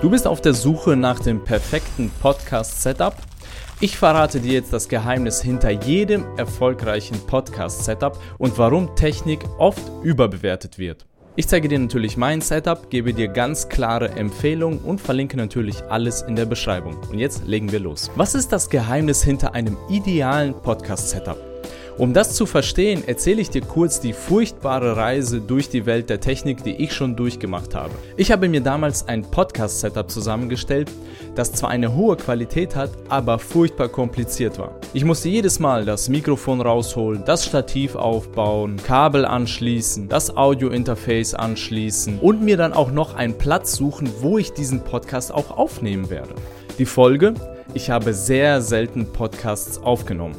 Du bist auf der Suche nach dem perfekten Podcast-Setup? Ich verrate dir jetzt das Geheimnis hinter jedem erfolgreichen Podcast-Setup und warum Technik oft überbewertet wird. Ich zeige dir natürlich mein Setup, gebe dir ganz klare Empfehlungen und verlinke natürlich alles in der Beschreibung. Und jetzt legen wir los. Was ist das Geheimnis hinter einem idealen Podcast-Setup? Um das zu verstehen, erzähle ich dir kurz die furchtbare Reise durch die Welt der Technik, die ich schon durchgemacht habe. Ich habe mir damals ein Podcast-Setup zusammengestellt, das zwar eine hohe Qualität hat, aber furchtbar kompliziert war. Ich musste jedes Mal das Mikrofon rausholen, das Stativ aufbauen, Kabel anschließen, das Audio-Interface anschließen und mir dann auch noch einen Platz suchen, wo ich diesen Podcast auch aufnehmen werde. Die Folge? Ich habe sehr selten Podcasts aufgenommen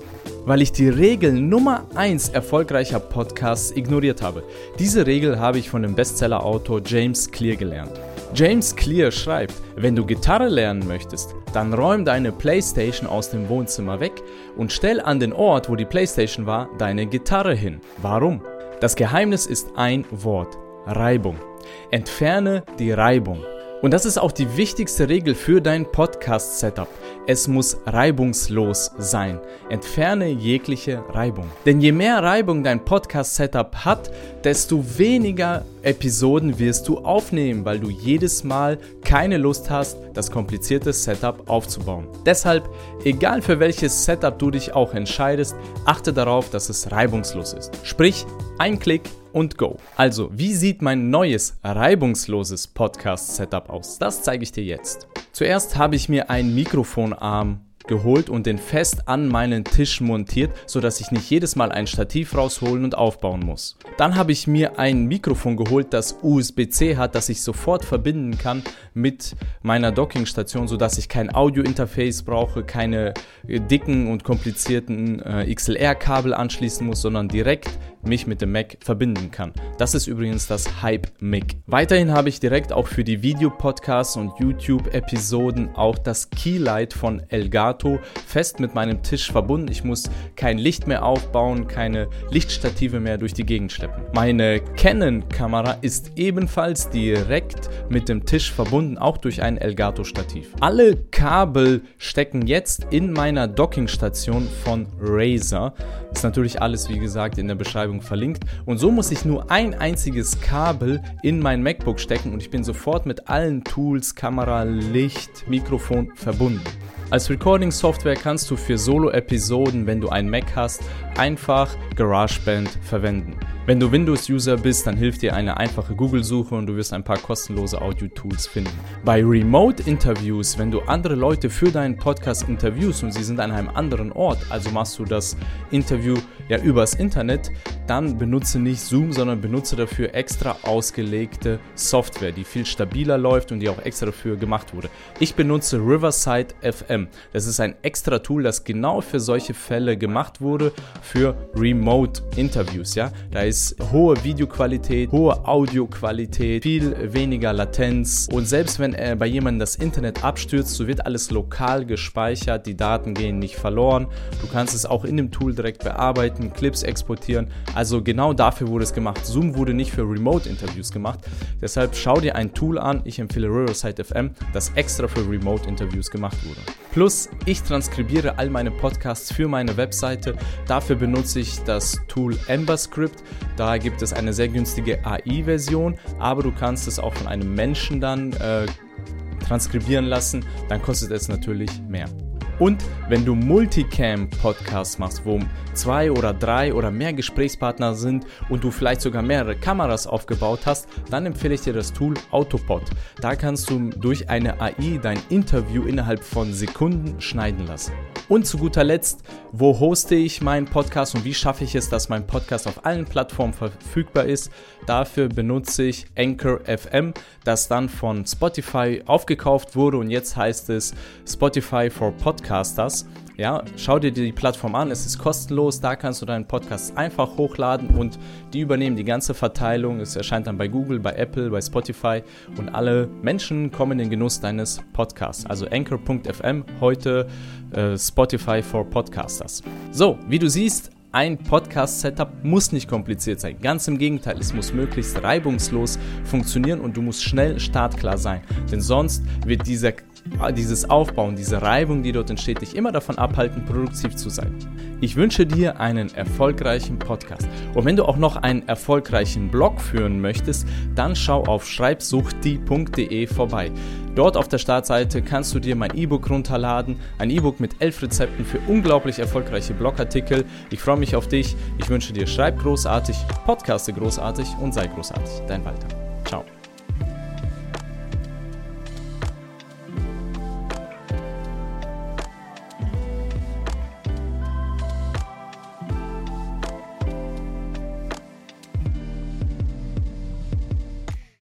weil ich die Regel Nummer 1 erfolgreicher Podcasts ignoriert habe. Diese Regel habe ich von dem Bestseller-Autor James Clear gelernt. James Clear schreibt, wenn du Gitarre lernen möchtest, dann räum deine Playstation aus dem Wohnzimmer weg und stell an den Ort, wo die Playstation war, deine Gitarre hin. Warum? Das Geheimnis ist ein Wort, Reibung. Entferne die Reibung. Und das ist auch die wichtigste Regel für dein Podcast-Setup. Es muss reibungslos sein. Entferne jegliche Reibung. Denn je mehr Reibung dein Podcast-Setup hat, desto weniger Episoden wirst du aufnehmen, weil du jedes Mal keine Lust hast, das komplizierte Setup aufzubauen. Deshalb, egal für welches Setup du dich auch entscheidest, achte darauf, dass es reibungslos ist. Sprich, ein Klick und go. Also, wie sieht mein neues reibungsloses Podcast-Setup aus? Das zeige ich dir jetzt. Zuerst habe ich mir einen Mikrofonarm geholt und den fest an meinen Tisch montiert, sodass ich nicht jedes Mal ein Stativ rausholen und aufbauen muss. Dann habe ich mir ein Mikrofon geholt, das USB-C hat, das ich sofort verbinden kann mit meiner Dockingstation, sodass ich kein Audio-Interface brauche, keine äh, dicken und komplizierten äh, XLR-Kabel anschließen muss, sondern direkt mich mit dem Mac verbinden kann. Das ist übrigens das Hype Mic. Weiterhin habe ich direkt auch für die Videopodcasts und YouTube-Episoden auch das Keylight von Elgato fest mit meinem Tisch verbunden. Ich muss kein Licht mehr aufbauen, keine Lichtstative mehr durch die Gegend schleppen. Meine Canon-Kamera ist ebenfalls direkt mit dem Tisch verbunden, auch durch ein Elgato-Stativ. Alle Kabel stecken jetzt in meiner Dockingstation von Razer. Ist natürlich alles, wie gesagt, in der Beschreibung verlinkt. Und so muss ich nur ein einziges Kabel in mein MacBook stecken und ich bin sofort mit allen Tools, Kamera, Licht, Mikrofon verbunden. Als Recording-Software kannst du für Solo-Episoden, wenn du ein Mac hast, einfach GarageBand verwenden. Wenn du Windows-User bist, dann hilft dir eine einfache Google-Suche und du wirst ein paar kostenlose Audio-Tools finden. Bei Remote-Interviews, wenn du andere Leute für deinen Podcast interviewst und sie sind an einem anderen Ort, also machst du das Interview ja übers Internet, dann benutze nicht Zoom, sondern benutze dafür extra ausgelegte Software, die viel stabiler läuft und die auch extra dafür gemacht wurde. Ich benutze Riverside FM. Das ist ein extra Tool, das genau für solche Fälle gemacht wurde, für Remote-Interviews. Ja? Da ist hohe Videoqualität, hohe Audioqualität, viel weniger Latenz und selbst wenn äh, bei jemandem das Internet abstürzt, so wird alles lokal gespeichert, die Daten gehen nicht verloren. Du kannst es auch in dem Tool direkt bearbeiten, Clips exportieren. Also genau dafür wurde es gemacht. Zoom wurde nicht für Remote-Interviews gemacht. Deshalb schau dir ein Tool an. Ich empfehle Riverside FM, das extra für Remote-Interviews gemacht wurde. Plus, ich transkribiere all meine Podcasts für meine Webseite. Dafür benutze ich das Tool EmberScript. Da gibt es eine sehr günstige AI-Version, aber du kannst es auch von einem Menschen dann äh, transkribieren lassen. Dann kostet es natürlich mehr. Und wenn du Multicam-Podcasts machst, wo zwei oder drei oder mehr Gesprächspartner sind und du vielleicht sogar mehrere Kameras aufgebaut hast, dann empfehle ich dir das Tool Autopod. Da kannst du durch eine AI dein Interview innerhalb von Sekunden schneiden lassen. Und zu guter Letzt, wo hoste ich meinen Podcast und wie schaffe ich es, dass mein Podcast auf allen Plattformen verfügbar ist? Dafür benutze ich Anchor FM, das dann von Spotify aufgekauft wurde und jetzt heißt es Spotify for. Podcasters. Ja, schau dir die Plattform an, es ist kostenlos, da kannst du deinen Podcast einfach hochladen und die übernehmen die ganze Verteilung. Es erscheint dann bei Google, bei Apple, bei Spotify und alle Menschen kommen in den Genuss deines Podcasts. Also anchor.fm, heute äh, Spotify for Podcasters. So, wie du siehst, ein Podcast-Setup muss nicht kompliziert sein. Ganz im Gegenteil, es muss möglichst reibungslos funktionieren und du musst schnell startklar sein. Denn sonst wird dieser dieses Aufbauen, diese Reibung, die dort entsteht, dich immer davon abhalten, produktiv zu sein. Ich wünsche dir einen erfolgreichen Podcast. Und wenn du auch noch einen erfolgreichen Blog führen möchtest, dann schau auf schreibsuchti.de vorbei. Dort auf der Startseite kannst du dir mein E-Book runterladen, ein E-Book mit elf Rezepten für unglaublich erfolgreiche Blogartikel. Ich freue mich auf dich. Ich wünsche dir Schreib großartig, Podcaste großartig und sei großartig. Dein Walter. Ciao.